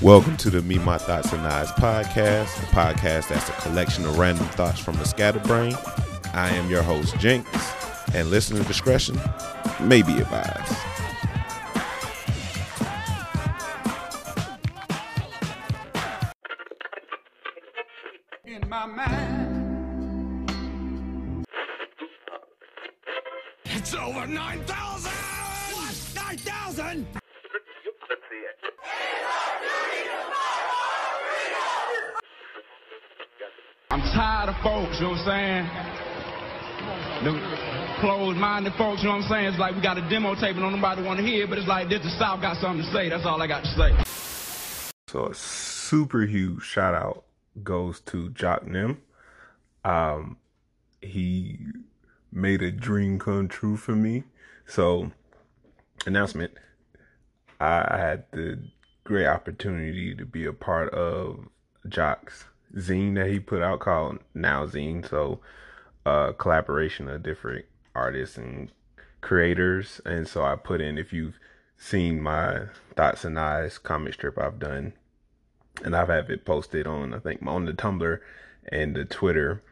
Welcome to the Me, My Thoughts, and Eyes podcast, a podcast that's a collection of random thoughts from the scatterbrain. I am your host, Jinx, and listener discretion may be advised. Folks, you know what I'm saying? It's like we got a demo tape and don't nobody want to hear, but it's like this the South got something to say. That's all I got to say. So a super huge shout out goes to Jock Nim. Um, he made a dream come true for me. So announcement. I had the great opportunity to be a part of Jock's zine that he put out called Now Zine. So uh collaboration of different artists and creators. And so I put in if you've seen my thoughts and eyes comic strip I've done and I've had it posted on I think on the Tumblr and the Twitter.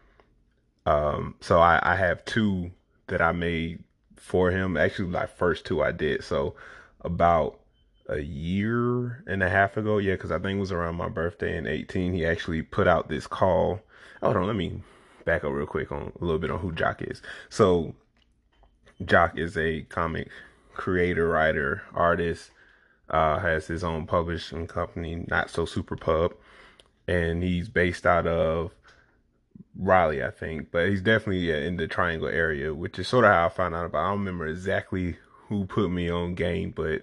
Um, so I, I have two that I made for him. Actually, like first two I did. So about a year and a half ago, yeah, because I think it was around my birthday in 18. He actually put out this call. Hold on, let me back up real quick on a little bit on who Jock is. So Jock is a comic creator, writer, artist uh, has his own publishing company, Not So Super Pub, and he's based out of Raleigh, I think, but he's definitely uh, in the Triangle area, which is sort of how I found out about. I don't remember exactly who put me on game, but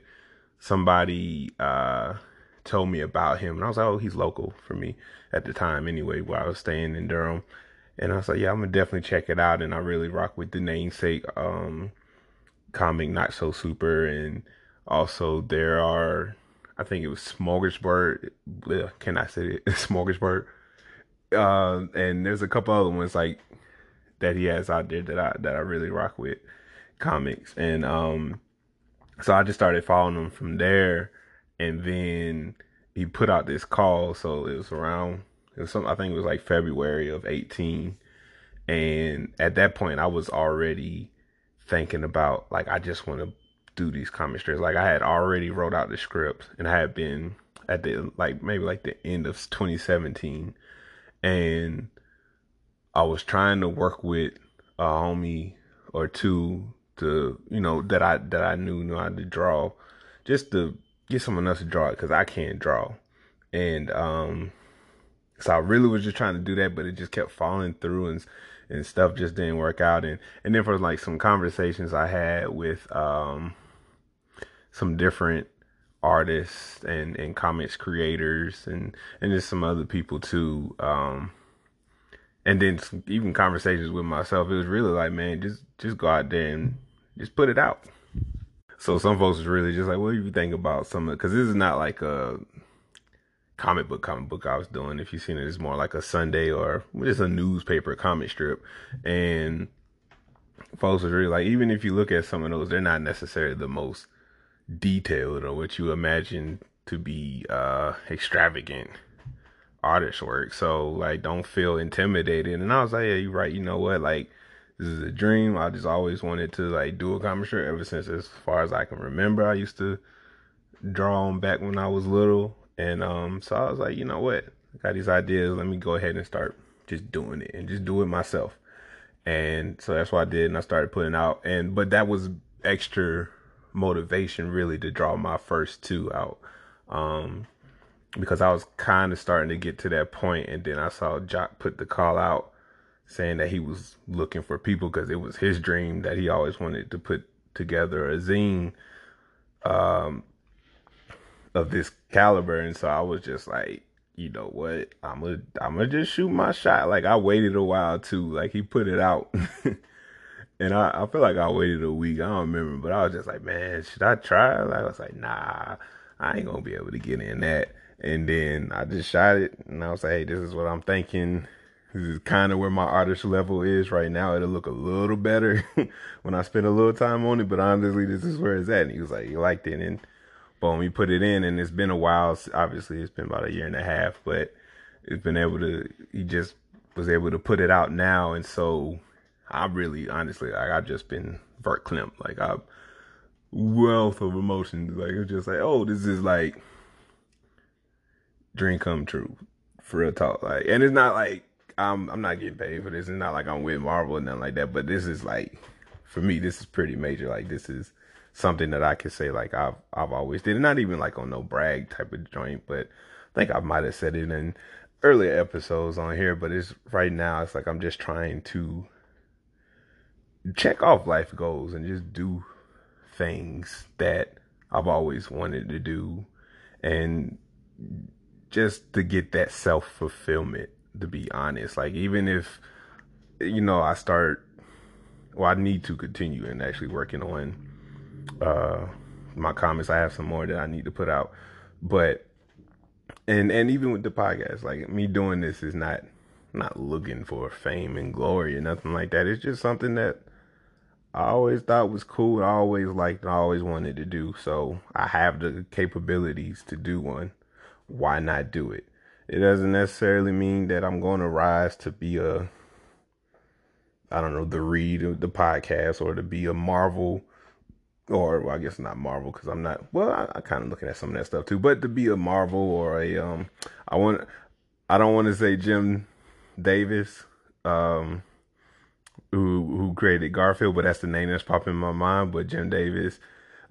somebody uh, told me about him, and I was like, oh, he's local for me at the time, anyway, while I was staying in Durham. And I was like, yeah, I'm gonna definitely check it out, and I really rock with the namesake um, comic, Not So Super, and also, there are, I think it was Smorgasburg. Can I say it? Smorgasburg. Uh, and there's a couple other ones like that he has out there that I that I really rock with comics. And um, so I just started following him from there, and then he put out this call. So it was around. It was some. I think it was like February of 18. And at that point, I was already thinking about like I just want to do these comic strips. Like I had already wrote out the script and I had been at the like maybe like the end of 2017 and I was trying to work with a homie or two to you know that I that I knew knew how to draw just to get someone else to draw it cuz I can't draw. And um so I really was just trying to do that but it just kept falling through and and stuff just didn't work out. And and then for like some conversations I had with um some different artists and and comics creators and and just some other people too um and then some, even conversations with myself it was really like man just just go out there and just put it out. So some folks was really just like what do you think about some of because this is not like a comic book comic book I was doing if you've seen it it's more like a Sunday or just a newspaper comic strip and folks was really like even if you look at some of those they're not necessarily the most detailed or what you imagine to be uh extravagant artist work. So like don't feel intimidated. And I was like, Yeah, you're right, you know what? Like this is a dream. I just always wanted to like do a comic strip ever since as far as I can remember. I used to draw them back when I was little. And um so I was like, you know what? I got these ideas, let me go ahead and start just doing it and just do it myself. And so that's what I did and I started putting out and but that was extra motivation really to draw my first two out. Um, because I was kind of starting to get to that point, and then I saw Jock put the call out saying that he was looking for people because it was his dream that he always wanted to put together a zine um, of this caliber, and so I was just like, you know what, I'm gonna I'm gonna just shoot my shot. Like I waited a while too. Like he put it out. And I, I feel like I waited a week. I don't remember, but I was just like, man, should I try? Like, I was like, nah, I ain't gonna be able to get in that. And then I just shot it, and I was like, hey, this is what I'm thinking. This is kind of where my artist level is right now. It'll look a little better when I spend a little time on it, but honestly, this is where it's at. And he was like, he liked it, and but we put it in, and it's been a while. Obviously, it's been about a year and a half, but it's been able to. He just was able to put it out now, and so I really, honestly, like I've just been vert verklempt. Like I wealth of emotions. Like it's just like, oh, this is like dream come true for real talk. Like, and it's not like I'm I'm not getting paid for this. It's not like I'm with Marvel and nothing like that. But this is like, for me, this is pretty major. Like this is something that I can say like I've I've always did. Not even like on no brag type of joint, but I think I might have said it in earlier episodes on here. But it's right now. It's like I'm just trying to check off life goals and just do things that I've always wanted to do and just to get that self fulfillment to be honest like even if you know I start well I need to continue and actually working on uh my comments I have some more that I need to put out but and and even with the podcast like me doing this is not not looking for fame and glory or nothing like that it's just something that I always thought was cool. I always liked. I always wanted to do. So I have the capabilities to do one. Why not do it? It doesn't necessarily mean that I'm going to rise to be a, I don't know, the read of the podcast or to be a Marvel, or well, I guess not Marvel because I'm not. Well, I, I kind of looking at some of that stuff too. But to be a Marvel or a, um, I want, I don't want to say Jim Davis. Um, who who created Garfield, but that's the name that's popping in my mind. But Jim Davis,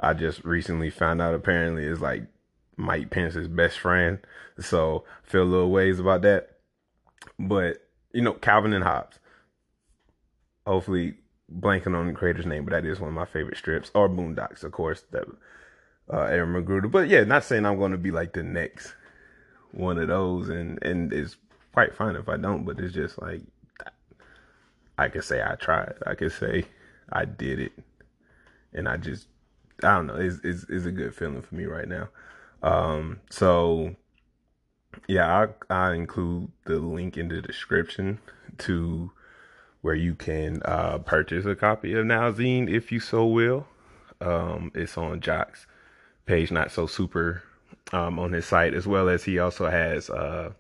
I just recently found out apparently is like Mike Pence's best friend. So feel a little ways about that. But you know, Calvin and Hobbes. Hopefully blanking on the creator's name, but that is one of my favorite strips. Or Boondocks, of course, that uh Aaron McGruder. But yeah, not saying I'm gonna be like the next one of those and and it's quite fine if I don't, but it's just like I can say I tried. I can say I did it, and I just I don't know. It's it's, it's a good feeling for me right now. Um, so yeah, I I include the link in the description to where you can uh, purchase a copy of Nowzine if you so will. Um, it's on Jock's page, not so super um, on his site, as well as he also has uh,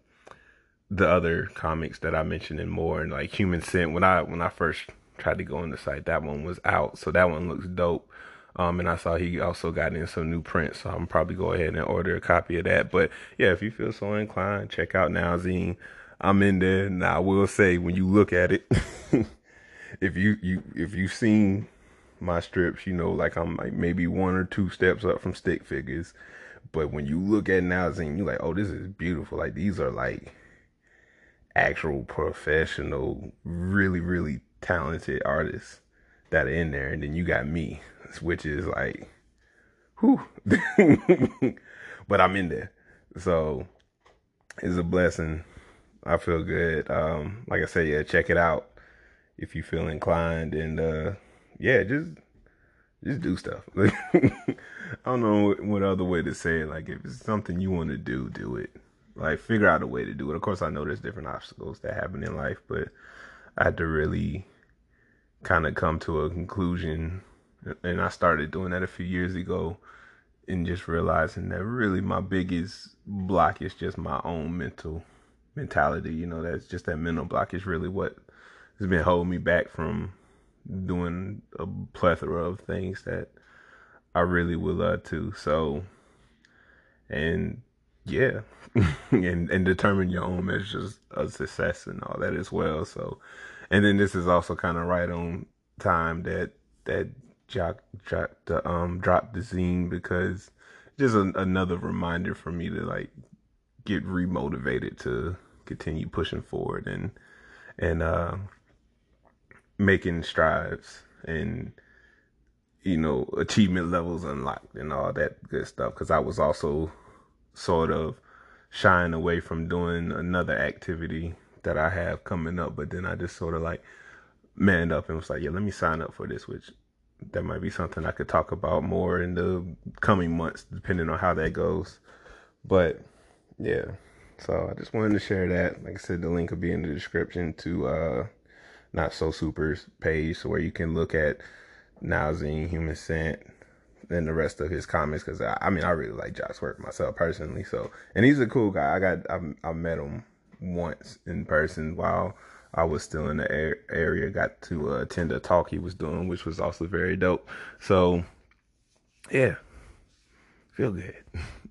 the other comics that I mentioned and more, and like Human Scent. When I when I first tried to go on the site, that one was out, so that one looks dope. Um, and I saw he also got in some new prints, so I'm probably go ahead and order a copy of that. But yeah, if you feel so inclined, check out Nowzine. I'm in there. Now I will say when you look at it, if you you if you've seen my strips, you know like I'm like maybe one or two steps up from stick figures. But when you look at Nowzine, you're like, oh, this is beautiful. Like these are like actual professional, really, really talented artists that are in there. And then you got me, which is like, whew. but I'm in there. So it's a blessing. I feel good. Um, like I said, yeah, check it out if you feel inclined and uh yeah, just just do stuff. I don't know what other way to say it. Like if it's something you want to do, do it. Like figure out a way to do it. Of course, I know there's different obstacles that happen in life, but I had to really kind of come to a conclusion, and I started doing that a few years ago, and just realizing that really my biggest block is just my own mental mentality. You know, that's just that mental block is really what has been holding me back from doing a plethora of things that I really would love to. So, and yeah and and determine your own measures of success and all that as well so and then this is also kind of right on time that that Jock Jock the um dropped the zine because just a, another reminder for me to like get remotivated to continue pushing forward and and uh making strides and you know achievement levels unlocked and all that good stuff because I was also sort of shying away from doing another activity that I have coming up. But then I just sort of like manned up and was like, yeah, let me sign up for this, which that might be something I could talk about more in the coming months, depending on how that goes. But yeah, so I just wanted to share that. Like I said, the link will be in the description to uh Not So Super's page, where you can look at Nowzine, Human Scent, and the rest of his comments because I, I, mean I really like Jock's work myself personally. So and he's a cool guy. I got I, I met him once in person while I was still in the area. Got to uh, attend a talk he was doing, which was also very dope. So yeah, feel good.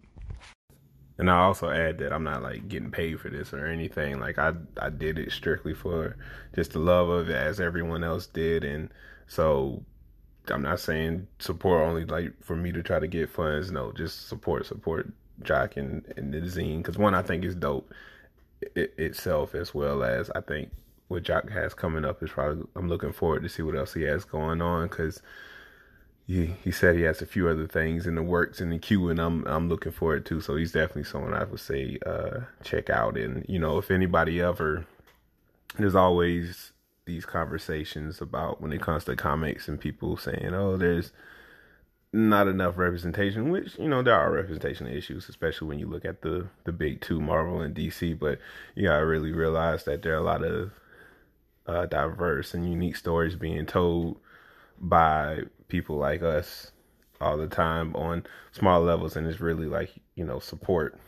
And I also add that I'm not like getting paid for this or anything. Like I I did it strictly for just the love of it as everyone else did and so I'm not saying support only like for me to try to get funds. No, just support, support Jock and, and the zine because one I think is dope it, itself as well as I think what Jock has coming up is probably I'm looking forward to see what else he has going on because he he said he has a few other things in the works in the queue, and I'm I'm looking forward to. So he's definitely someone I would say uh, check out. And you know, if anybody ever, there's always these conversations about when it comes to comics and people saying, "Oh, there's not enough representation," which you know there are representation issues, especially when you look at the the big two, Marvel and DC. But you gotta really realize that there are a lot of uh, diverse and unique stories being told by people like us all the time on small levels, and it's really like you know support.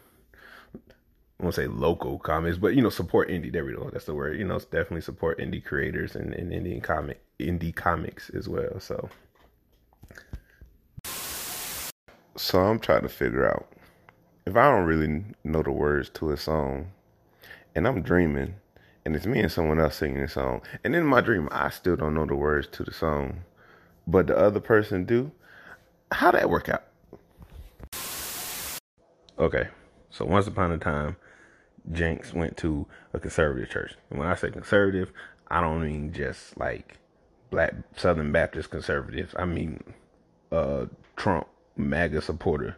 I won't say local comics, but you know support indie. There we go. That's the word. You know, definitely support indie creators and, and indie comic indie comics as well. So, so I'm trying to figure out if I don't really know the words to a song, and I'm dreaming, and it's me and someone else singing the song, and in my dream I still don't know the words to the song but the other person do, how that work out? Okay, so once upon a time, Jinx went to a conservative church. And when I say conservative, I don't mean just like black Southern Baptist conservatives. I mean uh, Trump MAGA supporter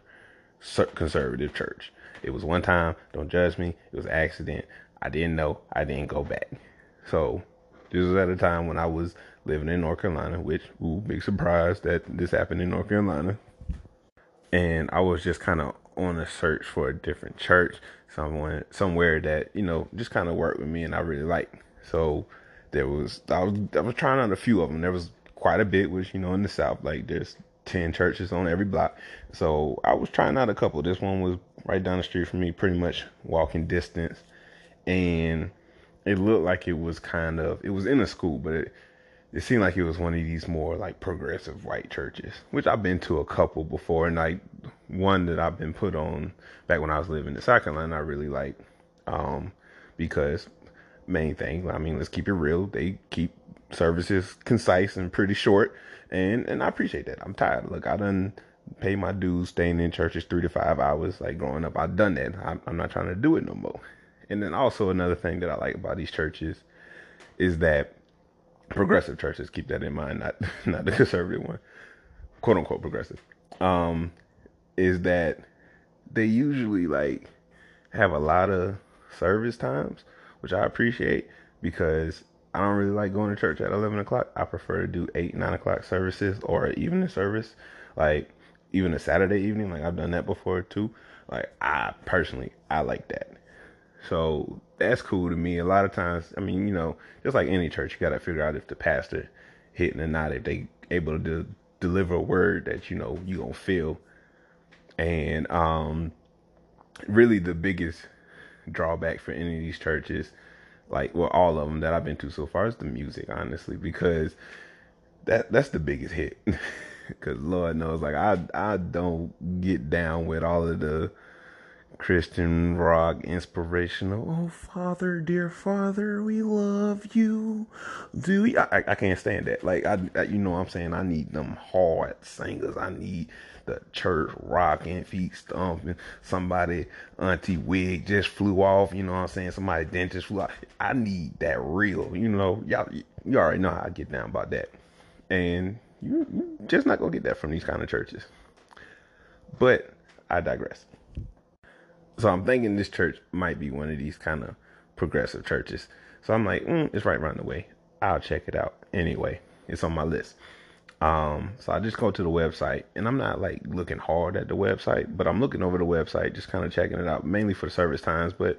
conservative church. It was one time, don't judge me, it was accident. I didn't know, I didn't go back. So this was at a time when I was living in North Carolina, which, ooh, big surprise that this happened in North Carolina. And I was just kind of on a search for a different church, someone somewhere that you know just kind of worked with me and I really liked. So there was I was I was trying out a few of them. There was quite a bit, which you know in the South, like there's ten churches on every block. So I was trying out a couple. This one was right down the street from me, pretty much walking distance, and it looked like it was kind of it was in a school, but it it seemed like it was one of these more like progressive white churches, which I've been to a couple before, and like one that I've been put on back when I was living in South Carolina, I really like, um, because main thing, I mean, let's keep it real, they keep services concise and pretty short, and and I appreciate that. I'm tired. Look, I done pay my dues staying in churches three to five hours. Like growing up, I've done that. I'm, I'm not trying to do it no more. And then also another thing that I like about these churches is that progressive churches keep that in mind, not not the conservative one, quote unquote progressive. Um, is that they usually like have a lot of service times, which I appreciate because I don't really like going to church at eleven o'clock. I prefer to do eight, nine o'clock services or even a service, like even a Saturday evening. Like I've done that before too. Like I personally, I like that. So that's cool to me. A lot of times, I mean, you know, just like any church, you got to figure out if the pastor hitting or not, if they able to de- deliver a word that you know you gonna feel. And um, really, the biggest drawback for any of these churches, like well, all of them that I've been to so far, is the music, honestly, because that that's the biggest hit. Because Lord knows, like I I don't get down with all of the Christian rock inspirational. Oh, Father, dear Father, we love you. Do we? I, I can't stand that. Like I, I, you know, what I'm saying I need them hard singers. I need the church rocking, feet stomping. Somebody, Auntie Wig just flew off. You know what I'm saying? Somebody dentist flew off. I need that real. You know, y'all, you already know how I get down about that. And you, you just not gonna get that from these kind of churches. But I digress. So I'm thinking this church might be one of these kind of progressive churches. So I'm like, mm, it's right around the way. I'll check it out anyway. It's on my list. Um, so I just go to the website and I'm not like looking hard at the website, but I'm looking over the website, just kind of checking it out, mainly for the service times. But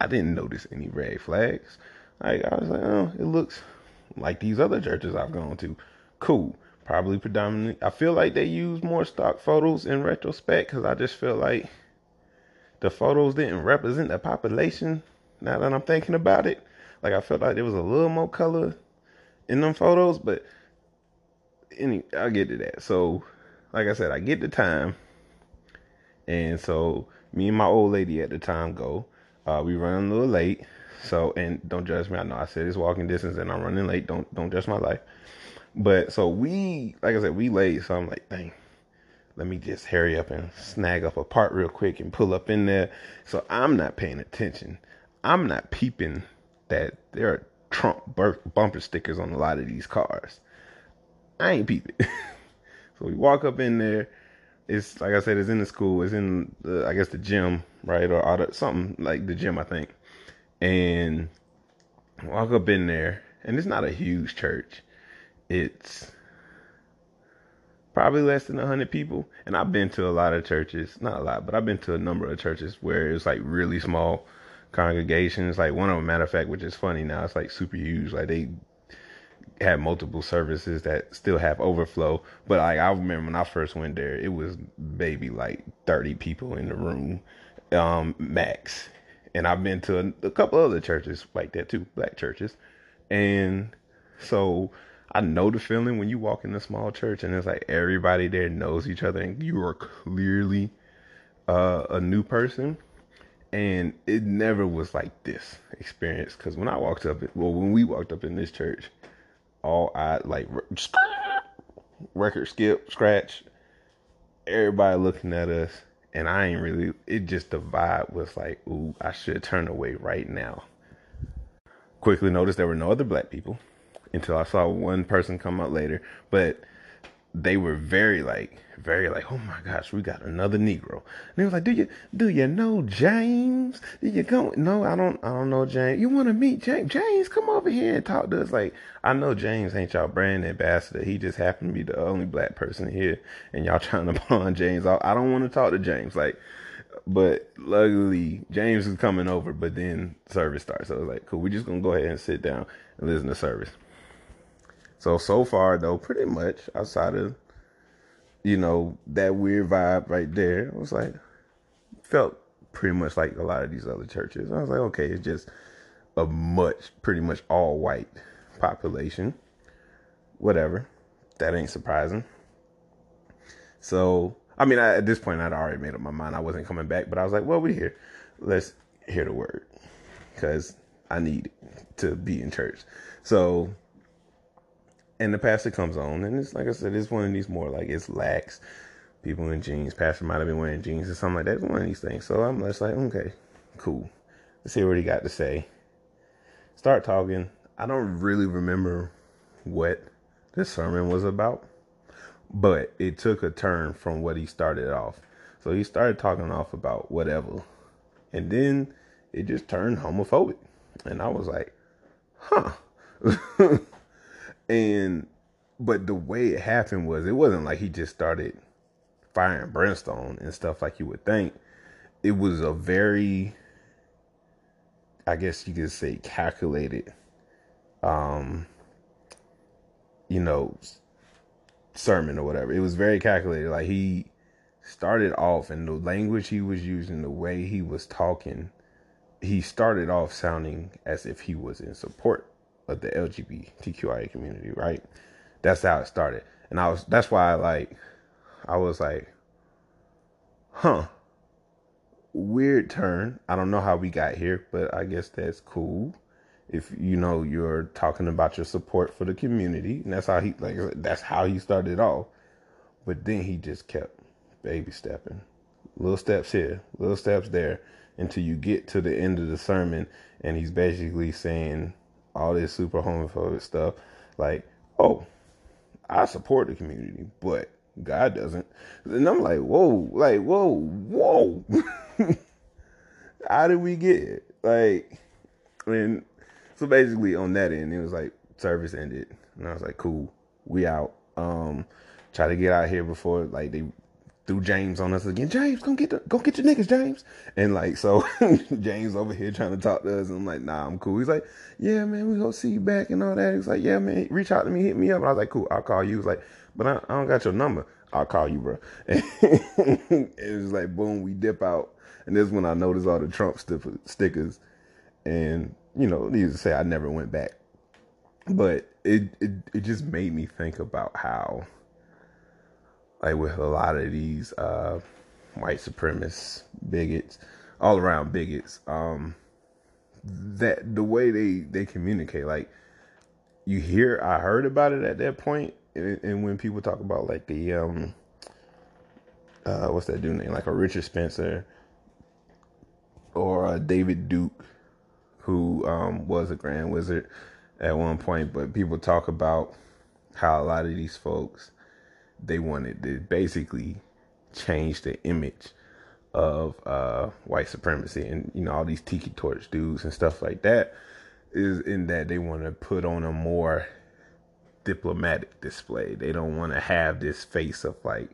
I didn't notice any red flags. Like I was like, oh, it looks like these other churches I've gone to. Cool. probably predominantly. I feel like they use more stock photos in retrospect because I just feel like the photos didn't represent the population. Now that I'm thinking about it, like I felt like there was a little more color in them photos, but any I'll get to that. So, like I said, I get the time, and so me and my old lady at the time go. Uh, we run a little late, so and don't judge me. I know I said it's walking distance, and I'm running late. Don't don't judge my life. But so we, like I said, we late. So I'm like, dang, let me just hurry up and snag up a part real quick and pull up in there. So I'm not paying attention. I'm not peeping that there are Trump bumper stickers on a lot of these cars. I ain't peeping. so we walk up in there. It's like I said, it's in the school. It's in the, I guess the gym, right, or auto, something like the gym, I think. And walk up in there, and it's not a huge church. It's probably less than 100 people. And I've been to a lot of churches, not a lot, but I've been to a number of churches where it's like really small congregations. Like one of them, matter of fact, which is funny now, it's like super huge. Like they have multiple services that still have overflow. But like I remember when I first went there, it was maybe like 30 people in the room, um, max. And I've been to a, a couple other churches like that too, black churches. And so I know the feeling when you walk in a small church and it's like everybody there knows each other and you are clearly uh, a new person. And it never was like this experience because when I walked up, well, when we walked up in this church, all I like record skip scratch, everybody looking at us, and I ain't really. It just the vibe was like, ooh, I should turn away right now. Quickly noticed there were no other black people until I saw one person come out later, but they were very like very like oh my gosh we got another negro. And they was like do you do you know james? Do you come no i don't i don't know james. You want to meet james james? Come over here and talk to us. Like i know james ain't y'all brand ambassador. He just happened to be the only black person here and y'all trying to pawn james i, I don't want to talk to james like but luckily james is coming over but then service starts. So i was like cool we're just gonna go ahead and sit down and listen to service so so far though, pretty much outside of you know that weird vibe right there, I was like felt pretty much like a lot of these other churches. I was like, okay, it's just a much pretty much all white population. Whatever. That ain't surprising. So I mean, I, at this point, I'd already made up my mind. I wasn't coming back, but I was like, well, we're here. Let's hear the word because I need to be in church. So and the pastor comes on, and it's like I said, it's one of these more like it's lax. People in jeans. Pastor might have been wearing jeans or something like that. It's one of these things. So I'm just like, okay, cool. Let's see what he got to say. Start talking. I don't really remember what this sermon was about, but it took a turn from what he started off. So he started talking off about whatever, and then it just turned homophobic, and I was like, huh. And but the way it happened was it wasn't like he just started firing brimstone and stuff like you would think. It was a very I guess you could say calculated um you know sermon or whatever. It was very calculated. Like he started off and the language he was using, the way he was talking, he started off sounding as if he was in support of the LGBTQIA community, right? That's how it started. And I was that's why I like I was like, huh. Weird turn. I don't know how we got here, but I guess that's cool. If you know you're talking about your support for the community, and that's how he like that's how he started off. But then he just kept baby stepping. Little steps here, little steps there, until you get to the end of the sermon and he's basically saying all this super homophobic stuff. Like, oh, I support the community, but God doesn't. And I'm like, whoa, like, whoa, whoa. How did we get it? Like, and so basically on that end, it was like service ended, and I was like, cool, we out. Um, try to get out here before like they threw James on us again. James, go get the, go get your niggas, James. And like so, James over here trying to talk to us, and I'm like, nah, I'm cool. He's like, yeah, man, we gonna see you back and all that. He's like, yeah, man, reach out to me, hit me up. And I was like, cool, I'll call you. He's like, but I, I don't got your number. I'll call you, bro. And it was like, boom, we dip out, and this is when I noticed all the Trump stickers, and you know, needless to say, I never went back. But it it it just made me think about how like with a lot of these uh, white supremacists, bigots, all around bigots, um, that the way they they communicate, like you hear, I heard about it at that point, and, and when people talk about like the um, uh, what's that dude name, like a Richard Spencer or uh, David Duke, who um, was a Grand Wizard at one point, but people talk about how a lot of these folks they wanted to basically change the image of uh, white supremacy and you know all these tiki torch dudes and stuff like that is in that they want to put on a more diplomatic display. They don't want to have this face of like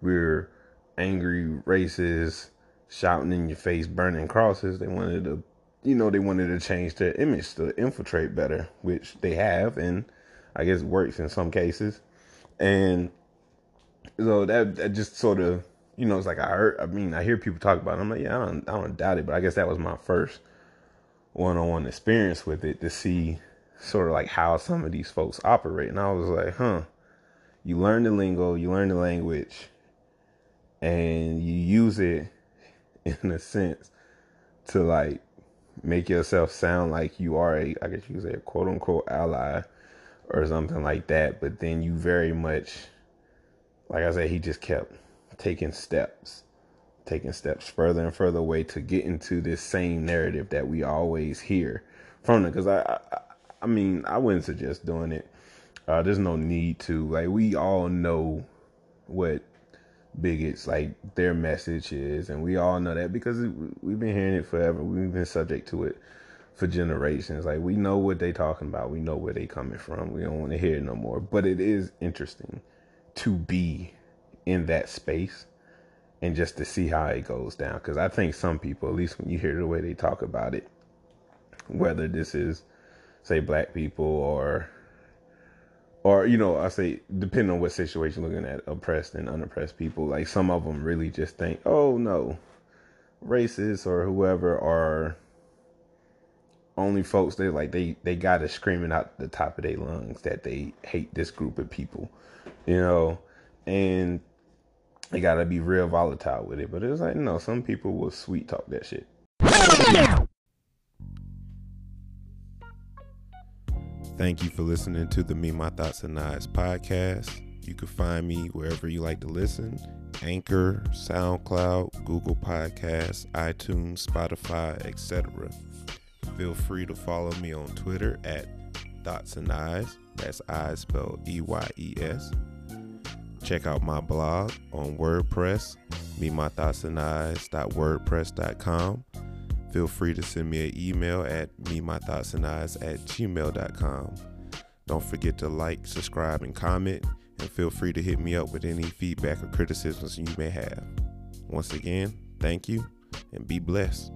we're angry racists shouting in your face burning crosses. They wanted to you know they wanted to change their image to infiltrate better, which they have and I guess works in some cases. And so that, that just sort of you know it's like I heard I mean I hear people talk about it. I'm like yeah I don't I don't doubt it but I guess that was my first one-on-one experience with it to see sort of like how some of these folks operate and I was like huh you learn the lingo you learn the language and you use it in a sense to like make yourself sound like you are a I guess you could say a quote unquote ally or something like that but then you very much like I said, he just kept taking steps, taking steps further and further away to get into this same narrative that we always hear from them. Because I, I, I mean, I wouldn't suggest doing it. Uh, there's no need to. Like we all know what bigots like their message is, and we all know that because we've been hearing it forever. We've been subject to it for generations. Like we know what they're talking about. We know where they're coming from. We don't want to hear it no more. But it is interesting to be in that space and just to see how it goes down. Because I think some people, at least when you hear the way they talk about it, whether this is, say, black people or, or you know, I say depending on what situation you're looking at oppressed and unoppressed people, like some of them really just think, oh no, racists or whoever are only folks they like they they got it screaming out the top of their lungs that they hate this group of people you know, and they gotta be real volatile with it. But it's like, no, some people will sweet talk that shit. Thank you for listening to the Me, My Thoughts, and Eyes podcast. You can find me wherever you like to listen Anchor, SoundCloud, Google Podcasts, iTunes, Spotify, etc. Feel free to follow me on Twitter at Thoughts and Eyes. That's eyes spelled E Y E S. Check out my blog on WordPress, me my thoughts and eyes.wordpress.com. Feel free to send me an email at me my thoughts and eyes at gmail.com. Don't forget to like, subscribe, and comment, and feel free to hit me up with any feedback or criticisms you may have. Once again, thank you and be blessed.